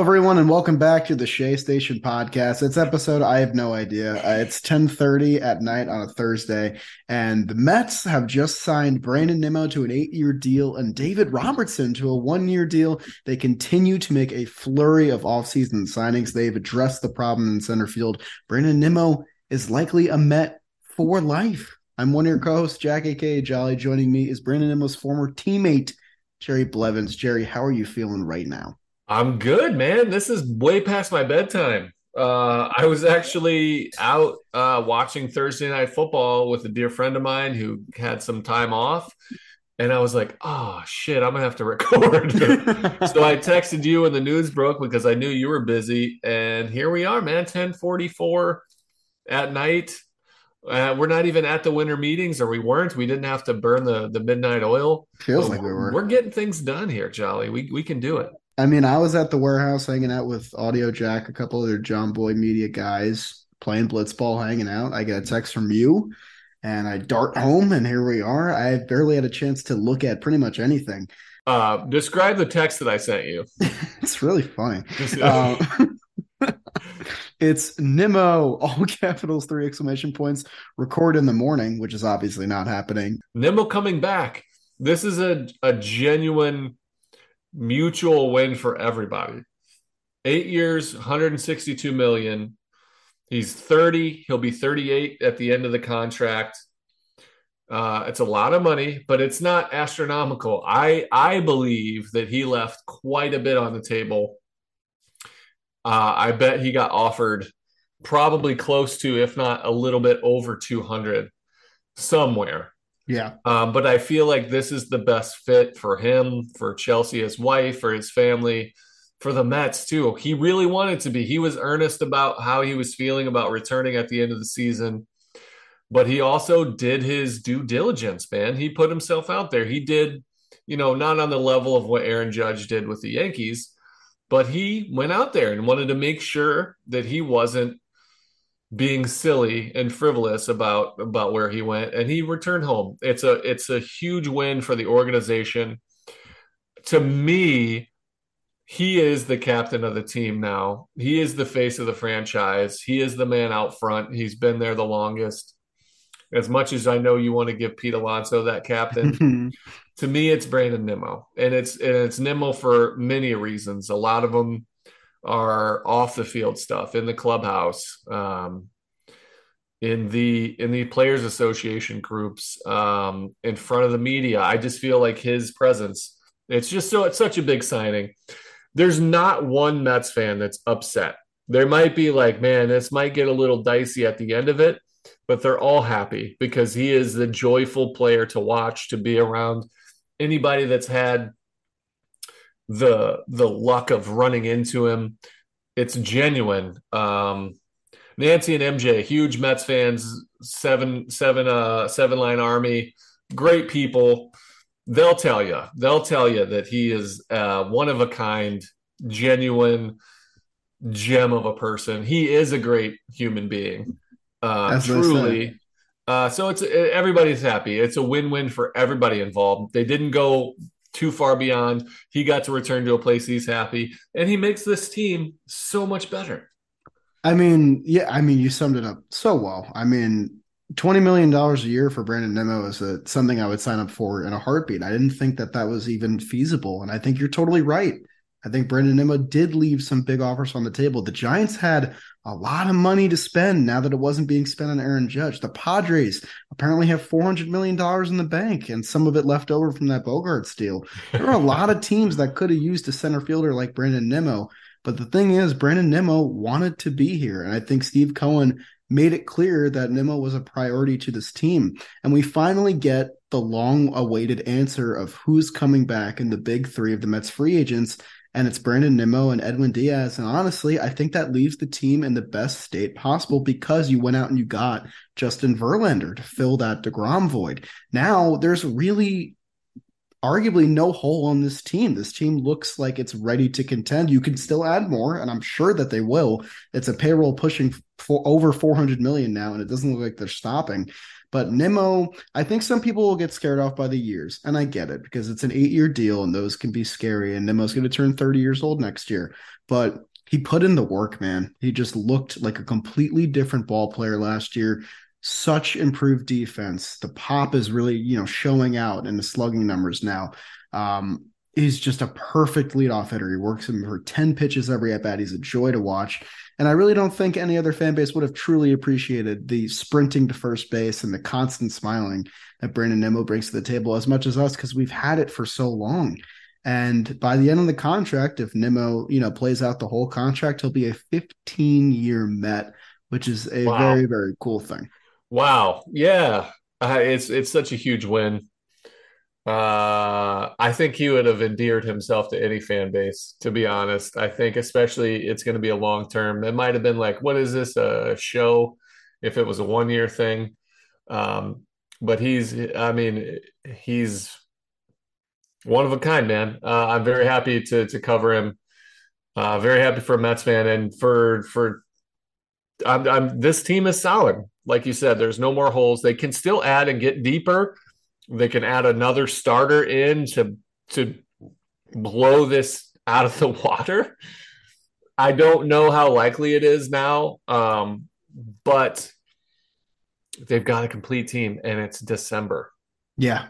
Everyone, and welcome back to the Shea Station podcast. It's episode I have no idea. Uh, it's ten thirty at night on a Thursday, and the Mets have just signed Brandon Nimmo to an eight-year deal and David Robertson to a one-year deal. They continue to make a flurry of offseason signings. They've addressed the problem in center field. Brandon Nimmo is likely a Met for life. I'm one of your co-hosts, Jack A.K. Jolly. Joining me is Brandon Nimmo's former teammate, Jerry Blevins. Jerry, how are you feeling right now? I'm good, man. This is way past my bedtime. Uh, I was actually out uh, watching Thursday night football with a dear friend of mine who had some time off. And I was like, oh, shit, I'm going to have to record. so I texted you when the news broke because I knew you were busy. And here we are, man, 1044 at night. Uh, we're not even at the winter meetings, or we weren't. We didn't have to burn the, the midnight oil. Feels like we were. We're getting things done here, Jolly. We, we can do it. I mean, I was at the warehouse hanging out with Audio Jack, a couple other John Boy Media guys playing blitzball, hanging out. I get a text from you, and I dart home, and here we are. I barely had a chance to look at pretty much anything. Uh, describe the text that I sent you. it's really funny. uh, it's Nimmo, all capitals, three exclamation points, record in the morning, which is obviously not happening. Nimmo coming back. This is a, a genuine mutual win for everybody. Eight years, 162 million. He's 30. He'll be 38 at the end of the contract. Uh, it's a lot of money, but it's not astronomical. I I believe that he left quite a bit on the table. Uh, I bet he got offered probably close to, if not a little bit over 200 somewhere. Yeah. Um, but I feel like this is the best fit for him, for Chelsea, his wife, for his family, for the Mets too. He really wanted to be. He was earnest about how he was feeling about returning at the end of the season. But he also did his due diligence, man. He put himself out there. He did, you know, not on the level of what Aaron Judge did with the Yankees, but he went out there and wanted to make sure that he wasn't being silly and frivolous about about where he went and he returned home. It's a it's a huge win for the organization. To me he is the captain of the team now. He is the face of the franchise. He is the man out front. He's been there the longest. As much as i know you want to give pete alonso that captain mm-hmm. to me it's brandon nimmo. And it's and it's nimmo for many reasons. A lot of them are off the field stuff in the clubhouse, um, in the in the players association groups, um, in front of the media. I just feel like his presence. It's just so it's such a big signing. There's not one Mets fan that's upset. There might be like, man, this might get a little dicey at the end of it, but they're all happy because he is the joyful player to watch, to be around. Anybody that's had the the luck of running into him. It's genuine. Um, Nancy and MJ, huge Mets fans, seven seven uh seven line army, great people. They'll tell you. They'll tell you that he is uh, one of a kind, genuine gem of a person. He is a great human being. Uh, truly. Uh, so it's everybody's happy. It's a win-win for everybody involved. They didn't go too far beyond. He got to return to a place he's happy, and he makes this team so much better. I mean, yeah, I mean, you summed it up so well. I mean, twenty million dollars a year for Brandon Nimmo is a, something I would sign up for in a heartbeat. I didn't think that that was even feasible, and I think you're totally right. I think Brandon Nimmo did leave some big offers on the table. The Giants had a lot of money to spend now that it wasn't being spent on Aaron Judge. The Padres apparently have $400 million in the bank and some of it left over from that Bogaerts deal. There are a lot of teams that could have used a center fielder like Brandon Nimmo. But the thing is, Brandon Nimmo wanted to be here. And I think Steve Cohen made it clear that Nimmo was a priority to this team. And we finally get the long awaited answer of who's coming back in the big three of the Mets free agents and it's Brandon Nimmo and Edwin Diaz. And honestly, I think that leaves the team in the best state possible because you went out and you got Justin Verlander to fill that DeGrom void. Now there's really arguably no hole on this team. This team looks like it's ready to contend. You can still add more, and I'm sure that they will. It's a payroll pushing for over 400 million now, and it doesn't look like they're stopping. But Nimmo, I think some people will get scared off by the years, and I get it because it's an eight year deal and those can be scary. And Nimmo's going to turn 30 years old next year. But he put in the work, man. He just looked like a completely different ball player last year. Such improved defense. The pop is really, you know, showing out in the slugging numbers now. Um, he's just a perfect leadoff hitter. He works him for 10 pitches every at bat. He's a joy to watch. And I really don't think any other fan base would have truly appreciated the sprinting to first base and the constant smiling that Brandon Nimmo brings to the table as much as us because we've had it for so long. And by the end of the contract, if Nimmo, you know, plays out the whole contract, he'll be a 15 year Met, which is a wow. very, very cool thing. Wow. Yeah. Uh, it's it's such a huge win. Uh, I think he would have endeared himself to any fan base, to be honest. I think, especially, it's going to be a long term. It might have been like, what is this, a show? If it was a one year thing. Um, but he's, I mean, he's one of a kind, man. Uh, I'm very happy to to cover him. Uh, very happy for Mets fan and for for. I'm, I'm this team is solid, like you said. There's no more holes. They can still add and get deeper. They can add another starter in to to blow this out of the water. I don't know how likely it is now, um, but they've got a complete team, and it's December. Yeah,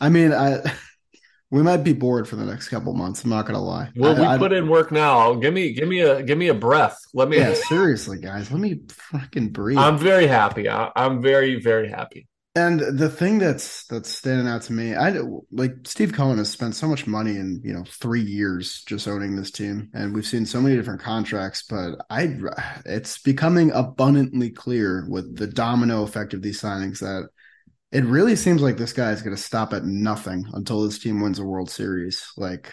I mean, I we might be bored for the next couple months. I'm not gonna lie. Well, I, we I, put in work now. Give me, give me a, give me a breath. Let me. Yeah, seriously, guys, let me fucking breathe. I'm very happy. I, I'm very, very happy. And the thing that's that's standing out to me, I like Steve Cohen has spent so much money in you know three years just owning this team, and we've seen so many different contracts. But I, it's becoming abundantly clear with the domino effect of these signings that it really seems like this guy is going to stop at nothing until this team wins a World Series. Like,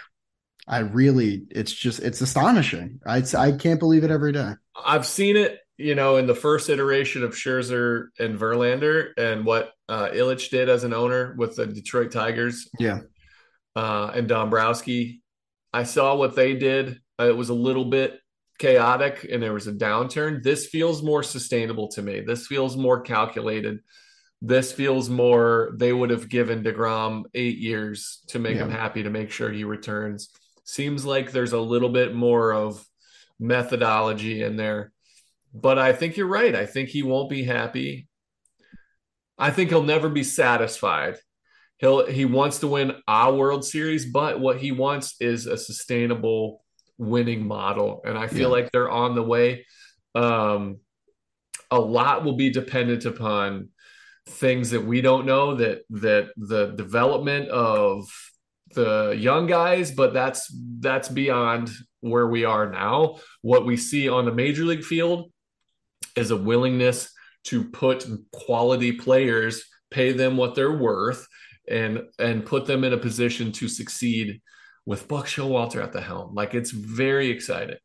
I really, it's just, it's astonishing. I, I can't believe it every day. I've seen it, you know, in the first iteration of Scherzer and Verlander and what uh, Ilitch did as an owner with the Detroit Tigers. Yeah. Uh, and Dombrowski. I saw what they did. Uh, it was a little bit chaotic and there was a downturn. This feels more sustainable to me. This feels more calculated this feels more they would have given DeGrom eight years to make yeah. him happy to make sure he returns. Seems like there's a little bit more of methodology in there. But I think you're right. I think he won't be happy. I think he'll never be satisfied. He'll he wants to win a World Series, but what he wants is a sustainable winning model. And I feel yeah. like they're on the way. Um, a lot will be dependent upon things that we don't know that that the development of the young guys but that's that's beyond where we are now what we see on the major league field is a willingness to put quality players pay them what they're worth and and put them in a position to succeed with Buck Showalter at the helm like it's very exciting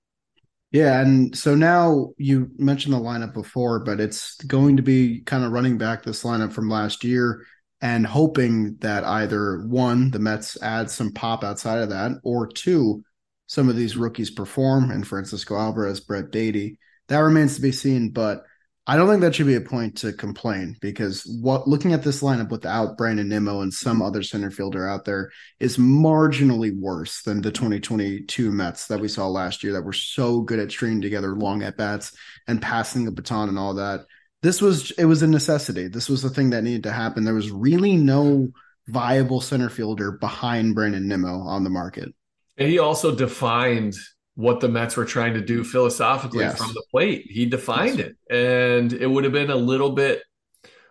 yeah, and so now you mentioned the lineup before, but it's going to be kind of running back this lineup from last year and hoping that either one, the Mets add some pop outside of that, or two, some of these rookies perform, and Francisco Alvarez, Brett Baty. That remains to be seen, but I don't think that should be a point to complain because what looking at this lineup without Brandon Nimmo and some other center fielder out there is marginally worse than the 2022 Mets that we saw last year that were so good at stringing together long at bats and passing the baton and all that. This was it was a necessity. This was the thing that needed to happen. There was really no viable center fielder behind Brandon Nimmo on the market. And he also defined what the Mets were trying to do philosophically yes. from the plate. He defined yes. it. And it would have been a little bit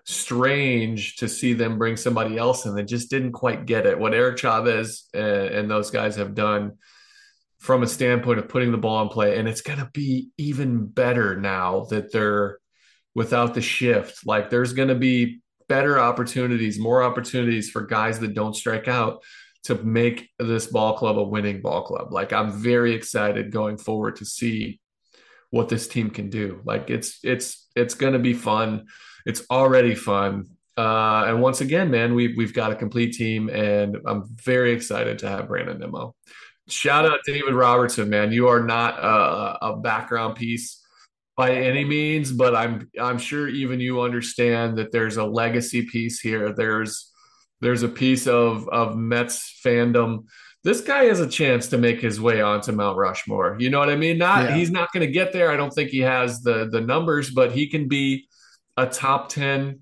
strange to see them bring somebody else and they just didn't quite get it. What Eric Chavez and, and those guys have done from a standpoint of putting the ball in play. And it's going to be even better now that they're without the shift. Like there's going to be better opportunities, more opportunities for guys that don't strike out to make this ball club a winning ball club. Like I'm very excited going forward to see what this team can do. Like it's it's it's going to be fun. It's already fun. Uh, and once again, man, we we've got a complete team, and I'm very excited to have Brandon Nimmo. Shout out David Robertson, man. You are not a, a background piece by any means, but I'm I'm sure even you understand that there's a legacy piece here. There's there's a piece of of Mets fandom. This guy has a chance to make his way onto Mount Rushmore. You know what I mean? Not yeah. he's not going to get there. I don't think he has the the numbers, but he can be a top 10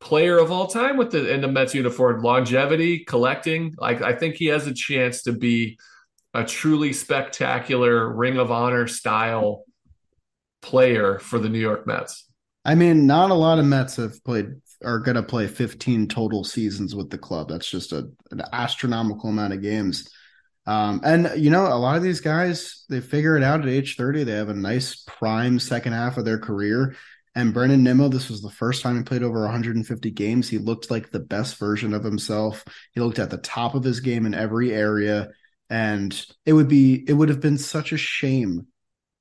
player of all time with the in the Mets uniform. Longevity, collecting, like I think he has a chance to be a truly spectacular Ring of Honor style player for the New York Mets. I mean, not a lot of Mets have played are going to play 15 total seasons with the club. That's just a, an astronomical amount of games. Um, and you know, a lot of these guys they figure it out at age 30. They have a nice prime second half of their career. And Brandon Nimmo, this was the first time he played over 150 games. He looked like the best version of himself. He looked at the top of his game in every area. And it would be, it would have been such a shame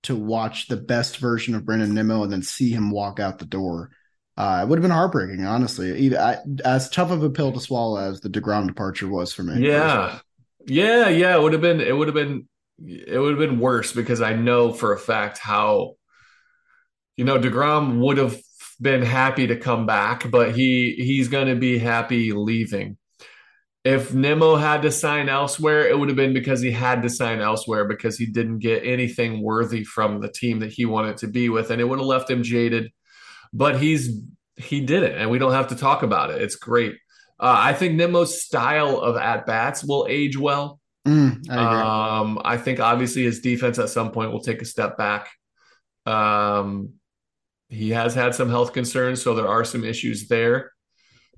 to watch the best version of Brandon Nimmo and then see him walk out the door. Uh, it would have been heartbreaking, honestly. Even, I, as tough of a pill to swallow as the Degrom departure was for me. Yeah, yeah, yeah. It would have been. It would have been. It would have been worse because I know for a fact how you know, DeGrom would have been happy to come back, but he he's going to be happy leaving. If Nimmo had to sign elsewhere, it would have been because he had to sign elsewhere because he didn't get anything worthy from the team that he wanted to be with, and it would have left him jaded. But he's he did it, and we don't have to talk about it. It's great. Uh, I think Nimmo's style of at bats will age well. Mm, I, um, I think obviously his defense at some point will take a step back. Um, he has had some health concerns, so there are some issues there.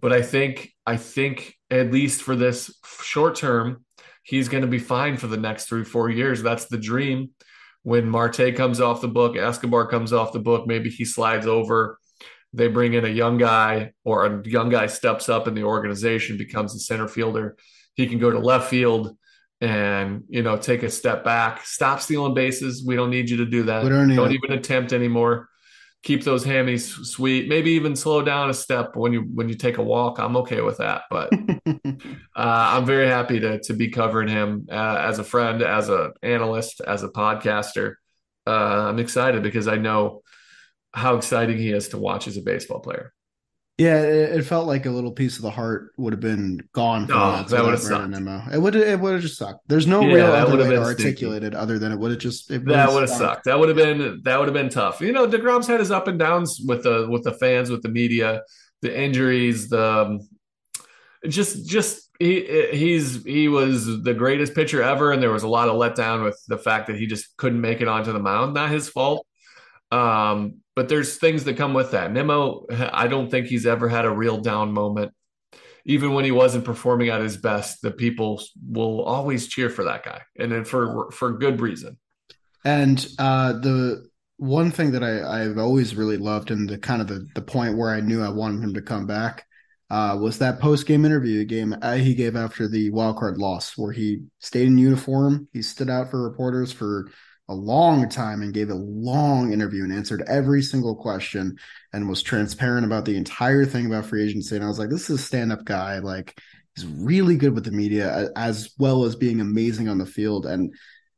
But I think I think at least for this short term, he's going to be fine for the next three four years. That's the dream. When Marte comes off the book, Escobar comes off the book, maybe he slides over. They bring in a young guy, or a young guy steps up in the organization, becomes a center fielder. He can go to left field and you know take a step back, stop stealing bases. We don't need you to do that. Don't, even attempt anymore keep those hammies sweet. Maybe even slow down a step when you when you take a walk. I'm okay with that. But uh, I'm very happy to to be covering him uh, as a friend, as an analyst, as a podcaster. Uh, I'm excited because I know how exciting he is to watch as a baseball player. Yeah, it, it, felt like a little piece of the heart would have been gone from oh, that. would have sucked. It would it would have just sucked. There's no yeah, real other way to articulate it other than it would have just that would have sucked. That would have been that would have been tough. You know, Degrom's had his up and downs with the with the fans, with the media, the injuries, the um, just just he he's he was the greatest pitcher ever, and there was a lot of letdown with the fact that he just couldn't make it onto the mound. Not his fault. Um, but there's things that come with that. Nimmo, I don't think he's ever had a real down moment. Even when he wasn't performing at his best, the people will always cheer for that guy, and then for for good reason. And uh, the one thing that I, I've always really loved, and the kind of the, the point where I knew I wanted him to come back, uh, was that post game interview game uh, he gave after the wild card loss, where he stayed in uniform. He stood out for reporters for a long time and gave a long interview and answered every single question and was transparent about the entire thing about free agency. And I was like, this is a stand up guy. Like, he's really good with the media as well as being amazing on the field. And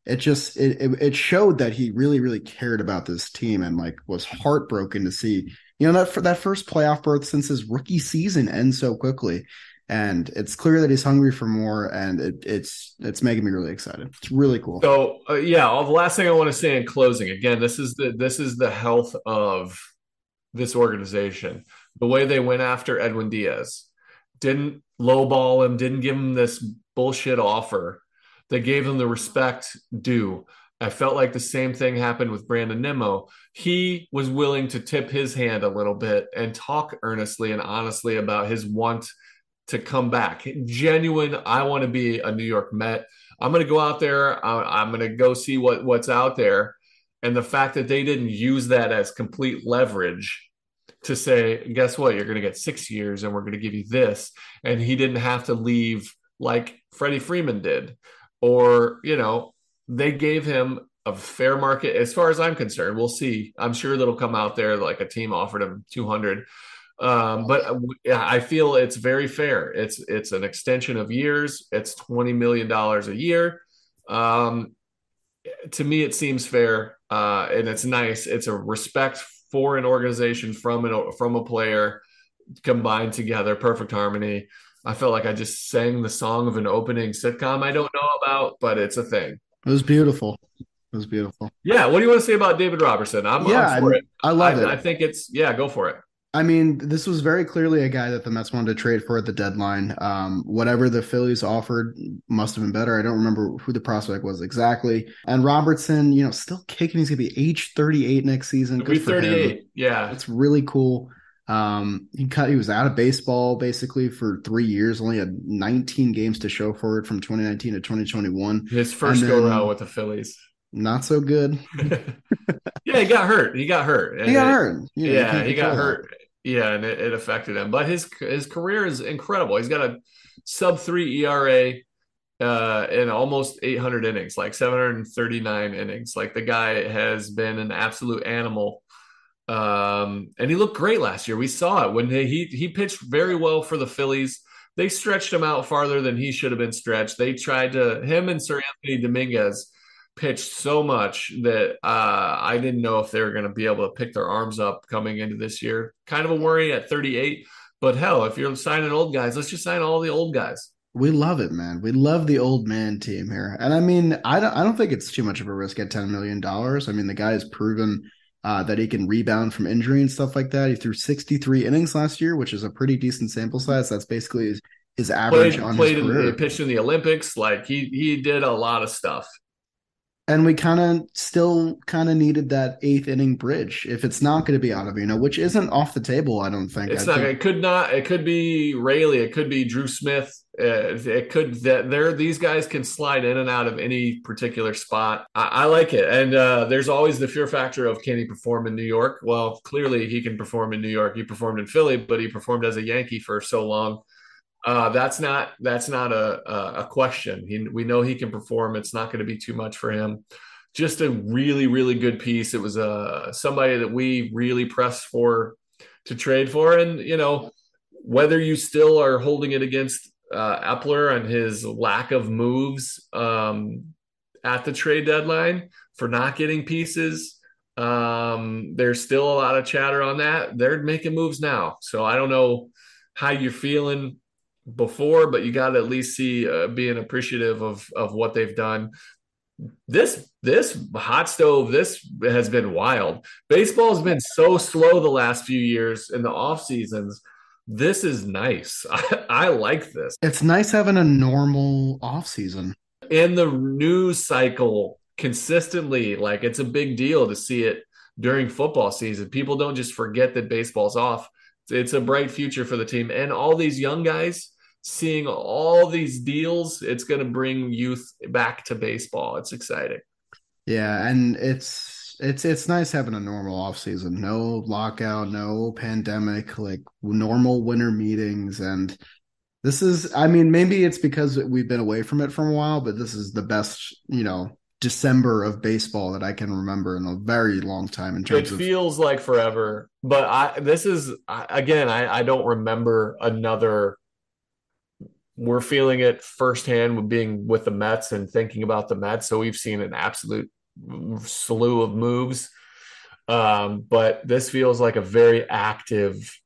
it just, it, it, it showed that he really, really cared about this team and like was heartbroken to see, you know, that, that first playoff berth since his rookie season end so quickly and it's clear that he's hungry for more and it, it's it's making me really excited. It's really cool. So uh, yeah the last thing i want to say in closing again this is the this is the health of this organization. The way they went after edwin diaz didn't lowball him didn't give him this bullshit offer. They gave him the respect due. I felt like the same thing happened with Brandon Nimmo. He was willing to tip his hand a little bit and talk earnestly and honestly about his want to come back. Genuine, I want to be a New York Met. I'm going to go out there. I'm going to go see what what's out there. And the fact that they didn't use that as complete leverage to say, guess what? You're going to get six years and we're going to give you this. And he didn't have to leave like Freddie Freeman did. Or, you know, they gave him a fair market as far as I'm concerned. We'll see. I'm sure that'll come out there like a team offered him 200 um, but uh, I feel it's very fair. It's it's an extension of years. It's twenty million dollars a year. Um, to me, it seems fair, uh, and it's nice. It's a respect for an organization from an from a player combined together, perfect harmony. I felt like I just sang the song of an opening sitcom I don't know about, but it's a thing. It was beautiful. It was beautiful. Yeah. What do you want to say about David Robertson? I'm, yeah, I'm for I, it. I love I, it. I think it's yeah. Go for it. I mean, this was very clearly a guy that the Mets wanted to trade for at the deadline. Um, whatever the Phillies offered must have been better. I don't remember who the prospect was exactly. And Robertson, you know, still kicking. He's going to be age 38 next season. Good be 38. Yeah. It's really cool. Um, he cut. He was out of baseball basically for three years. Only had 19 games to show for it from 2019 to 2021. His first go round with the Phillies. Not so good. yeah, he got hurt. He got hurt. He got it, hurt. You know, yeah, he got hurt. Yeah, and it, it, affected him. But his his career is incredible. He's got a sub three ERA uh, in almost 800 innings, like 739 innings. Like the guy has been an absolute animal um, and he looked great last year. We saw it when he he pitched very well for the Phillies. They stretched him out farther than he should have been stretched. They tried to him and Sir Anthony Dominguez pitched so much that uh, I didn't know if they were going to be able to pick their arms up coming into this year. Kind of a worry at 38, but hell, if you're signing old guys, let's just sign all the old guys. We love it, man. We love the old man team here, and I mean, I don't, I don't think it's too much of a risk at 10 million dollars. I mean, the guy has proven uh, that he can rebound from injury and stuff like that. He threw 63 innings last year, which is a pretty decent sample size. That's basically his, his average played, on played his career. In, pitched in the Olympics. Like he he did a lot of stuff. And we kind of still kind of needed that eighth inning bridge. If it's not going to be Ottavino, which isn't off the table, I don't think. It's I not. Think... It could not. It could be Raley. It could be Drew Smith. Uh, it could that there these guys can slide in and out of any particular spot. I, I like it, and uh, there's always the fear factor of can he perform in New York? Well, clearly he can perform in New York. He performed in Philly, but he performed as a Yankee for so long. Uh, that's not that's not a a, question. He, we know he can perform. It's not going to be too much for him. Just a really really good piece. It was uh, somebody that we really pressed for to trade for, and you know whether you still are holding it against uh, Eppler and his lack of moves um, at the trade deadline for not getting pieces. Um, there's still a lot of chatter on that. They're making moves now, so I don't know how you're feeling before, but you got to at least see uh, being appreciative of of what they've done. This this hot stove this has been wild. Baseball's been so slow the last few years in the off seasons this is nice. I, I, like this. It's nice having a normal off season. And the news cycle consistently, like it's a big deal to see it during football season. People don't just forget that baseball's off. It's a bright future for the team. And all these young guys seeing all these deals, it's going to bring youth back to baseball. It's exciting. Yeah, and it's it's it's nice having a normal off season. No lockout, no pandemic, like normal winter meetings and this is I mean maybe it's because we've been away from it for a while, but this is the best, you know, December of baseball that I can remember in a very long time in terms it of feels like forever. But I this is again I I don't remember another we're feeling it firsthand with being with the Mets and thinking about the Mets. So we've seen an absolute slew of moves. Um, but this feels like a very active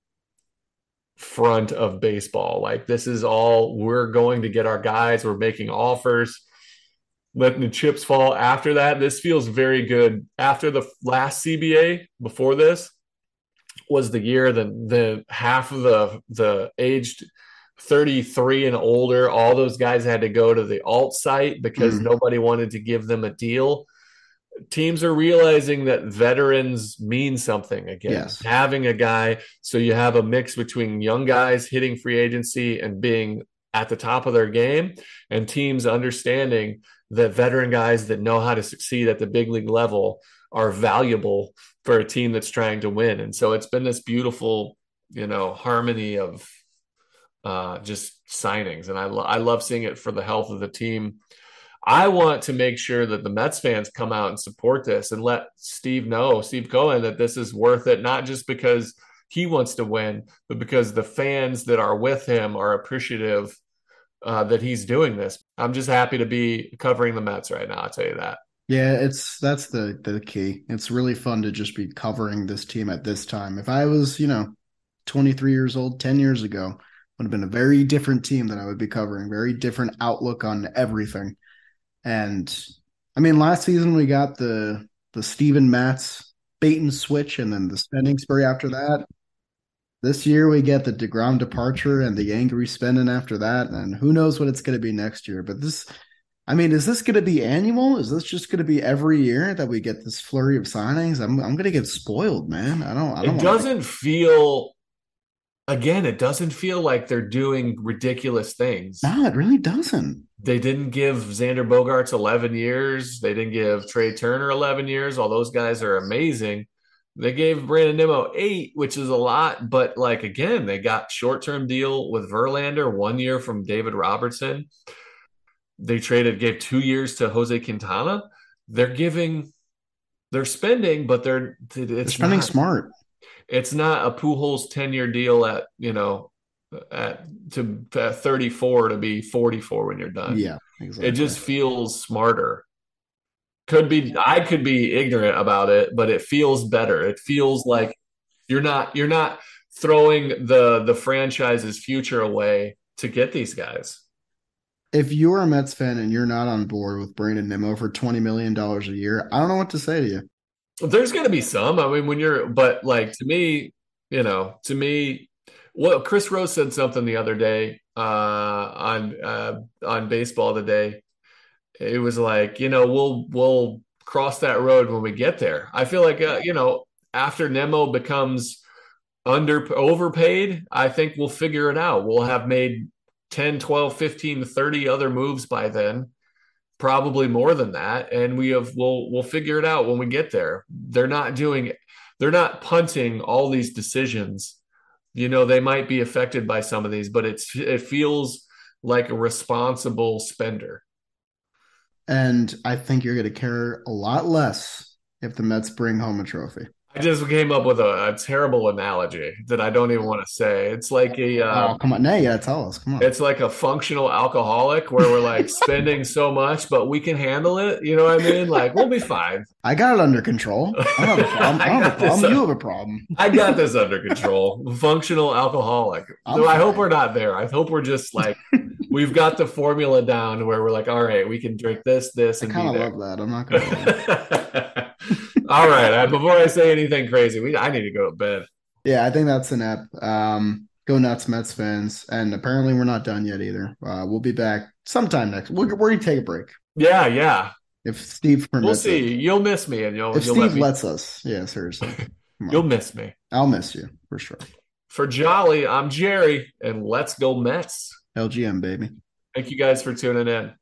front of baseball. Like this is all we're going to get our guys. We're making offers, letting the chips fall. After that, this feels very good. After the last CBA, before this was the year that the half of the the aged 33 and older, all those guys had to go to the alt site because mm. nobody wanted to give them a deal teams are realizing that veterans mean something again. Yes. Having a guy, so you have a mix between young guys hitting free agency and being at the top of their game, and teams understanding that veteran guys that know how to succeed at the big league level are valuable for a team that's trying to win. And so it's been this beautiful, you know, harmony of uh, just signings, and I lo- I love seeing it for the health of the team I want to make sure that the Mets fans come out and support this and let Steve know, Steve Cohen, that this is worth it, not just because he wants to win, but because the fans that are with him are appreciative uh, that he's doing this. I'm just happy to be covering the Mets right now. I'll tell you that. Yeah, it's that's the the key. It's really fun to just be covering this team at this time. If I was, you know, 23 years old 10 years ago, would have been a very different team that I would be covering, very different outlook on everything. And I mean, last season we got the the Steven Matz bait and switch and then the spending spree after that. This year we get the DeGrom departure and the angry spending after that. And who knows what it's going to be next year. But this I mean, is this going to be annual? Is this just going to be every year that we get this flurry of signings? I'm I'm going to get spoiled, man. I don't. I don't. It doesn't to... feel. Again, it doesn't feel like they're doing ridiculous things. No, it really doesn't. They didn't give Xander Bogaerts 11 years. They didn't give Trea Turner 11 years. All those guys are amazing. They gave Brandon Nimmo eight, which is a lot, but like again, they got short term deal with Verlander, one year from David Robertson they traded gave two years to Jose Quintana. They're giving, they're spending, but they're it's they're spending not, smart. It's not a Pujols ten year deal at you know at to at 34 to be 44 when you're done. Yeah, exactly. It just feels smarter. Could be I could be ignorant about it, but it feels better. It feels like you're not you're not throwing the the franchise's future away to get these guys if you're a Mets fan and you're not on board with Brandon Nimmo for twenty million dollars a year, I don't know what to say to you. There's going to be some. I mean, when you're, but like to me, you know, to me, well, Chris Rose said something the other day uh, on uh, on baseball today. It was like, you know, we'll we'll cross that road when we get there. I feel like, uh, you know, after Nimmo becomes under overpaid, I think we'll figure it out. We'll have made 10, 12, 15, 30 other moves by then, probably more than that. And we have we'll we'll figure it out when we get there. They're not doing they're not punting all these decisions. You know, they might be affected by some of these, but it's it feels like a responsible spender. And I think you're going to care a lot less if the Mets bring home a trophy. I just came up with a, a, terrible analogy that I don't even want to say. It's like a uh, oh come on, no, yeah, tell us, come on. It's like a functional alcoholic where we're like spending so much, but we can handle it. You know what I mean? Like we'll be fine. I got it under control. I don't have a problem. I, I have a problem. you have a problem. I got this under control. functional alcoholic. So I hope we're not there. I hope we're just like we've got the formula down where we're like, all right, we can drink this, this, and I kind of love that. I'm not gonna. All right. Before I say anything crazy, we I need to go to bed. Yeah, I think that's an ep. Um, go nuts, Mets fans. And apparently, we're not done yet either. Uh, we'll be back sometime next. We're, we're gonna take a break. Yeah, yeah. If Steve permits, we'll see. It. You'll miss me, and you'll. If you'll Steve let lets us, yeah, seriously. you'll miss me. I'll miss you for sure. For Jolly, I'm Jerry, and let's go Mets. LGM, baby. Thank you guys for tuning in.